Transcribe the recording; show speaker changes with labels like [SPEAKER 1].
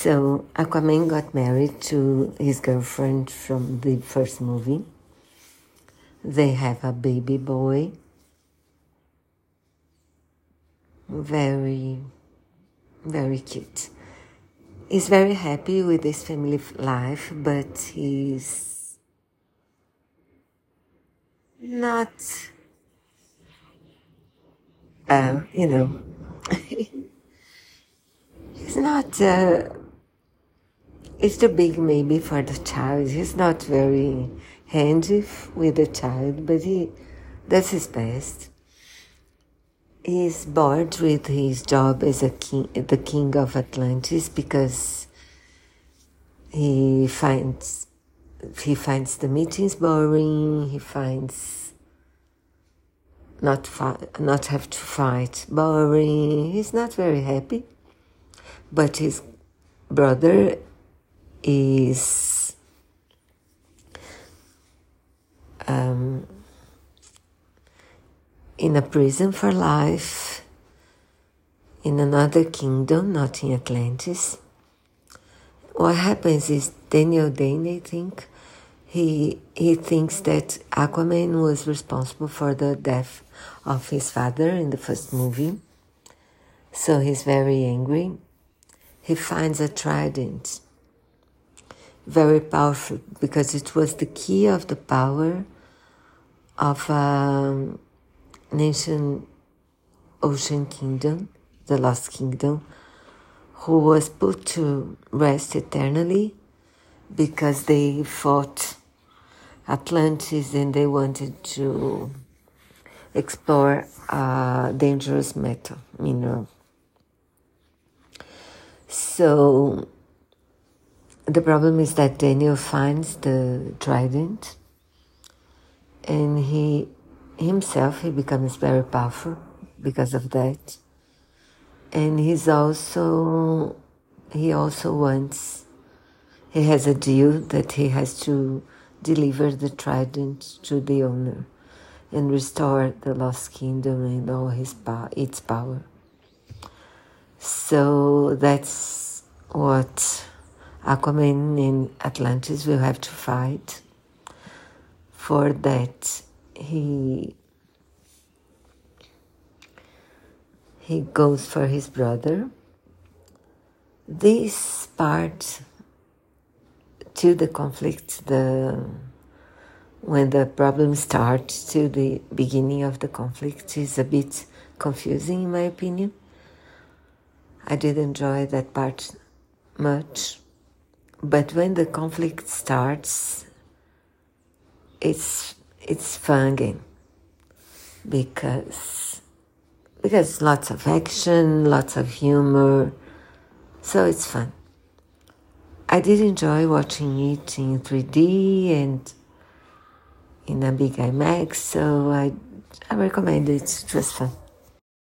[SPEAKER 1] So Aquaman got married to his girlfriend from the first movie. They have a baby boy. Very, very cute. He's very happy with his family life, but he's not, uh, you know, he's not, uh, it's too big maybe for the child. He's not very handy with the child, but he does his best. He's bored with his job as a king, the king of Atlantis because he finds he finds the meetings boring. He finds not not have to fight boring. He's not very happy, but his brother is um, in a prison for life in another kingdom, not in Atlantis. What happens is Daniel Dane, I think, he he thinks that Aquaman was responsible for the death of his father in the first movie. So he's very angry. He finds a trident very powerful because it was the key of the power of um, an ancient ocean kingdom, the Lost Kingdom, who was put to rest eternally because they fought Atlantis and they wanted to explore a dangerous metal mineral. So the problem is that Daniel finds the trident and he himself he becomes very powerful because of that. And he's also he also wants he has a deal that he has to deliver the trident to the owner and restore the lost kingdom and all his its power. So that's what Aquaman in Atlantis will have to fight. For that, he he goes for his brother. This part to the conflict, the when the problem starts to the beginning of the conflict is a bit confusing in my opinion. I did enjoy that part much. But when the conflict starts, it's it's fun because because lots of action, lots of humor, so it's fun. I did enjoy watching it in 3D and in a big IMAX, so I I recommend it. It was fun.